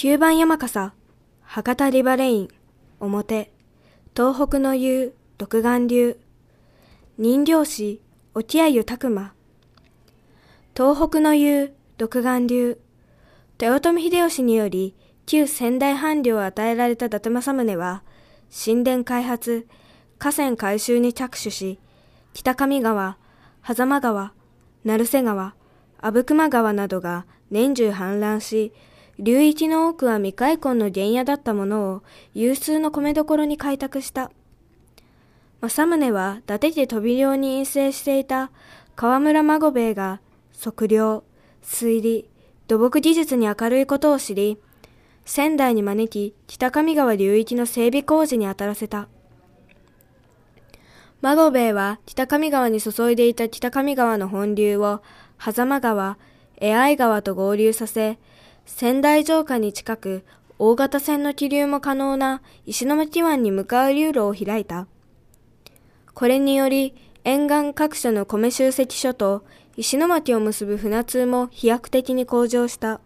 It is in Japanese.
九番山笠、博多リバレイン、表、東北の湯、独眼流、人形師、沖合湯拓馬、東北の湯、独眼流、豊臣秀吉により旧仙台藩領を与えられた伊達政宗は、神殿開発、河川改修に着手し、北上川、狭間川、成瀬川、阿武隈川などが年中氾濫し、流域の多くは未開墾の原野だったものを有数の米どころに開拓した。政宗は伊達家飛び漁に陰性していた河村孫兵衛が測量、推理、土木技術に明るいことを知り、仙台に招き北上川流域の整備工事に当たらせた。孫兵衛は北上川に注いでいた北上川の本流を狭間川、江合川と合流させ、仙台城下に近く大型船の気流も可能な石巻湾に向かう流路を開いた。これにより沿岸各所の米集積所と石巻を結ぶ船通も飛躍的に向上した。